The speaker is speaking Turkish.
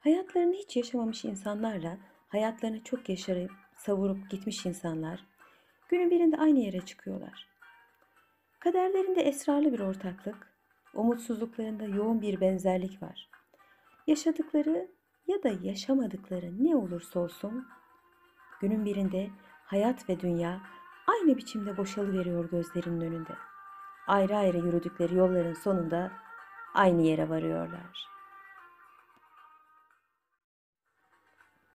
Hayatlarını hiç yaşamamış insanlarla hayatlarını çok yaşayıp savurup gitmiş insanlar günün birinde aynı yere çıkıyorlar. Kaderlerinde esrarlı bir ortaklık, umutsuzluklarında yoğun bir benzerlik var. Yaşadıkları ya da yaşamadıkları ne olursa olsun günün birinde hayat ve dünya aynı biçimde boşalıveriyor gözlerinin önünde. Ayrı ayrı yürüdükleri yolların sonunda aynı yere varıyorlar.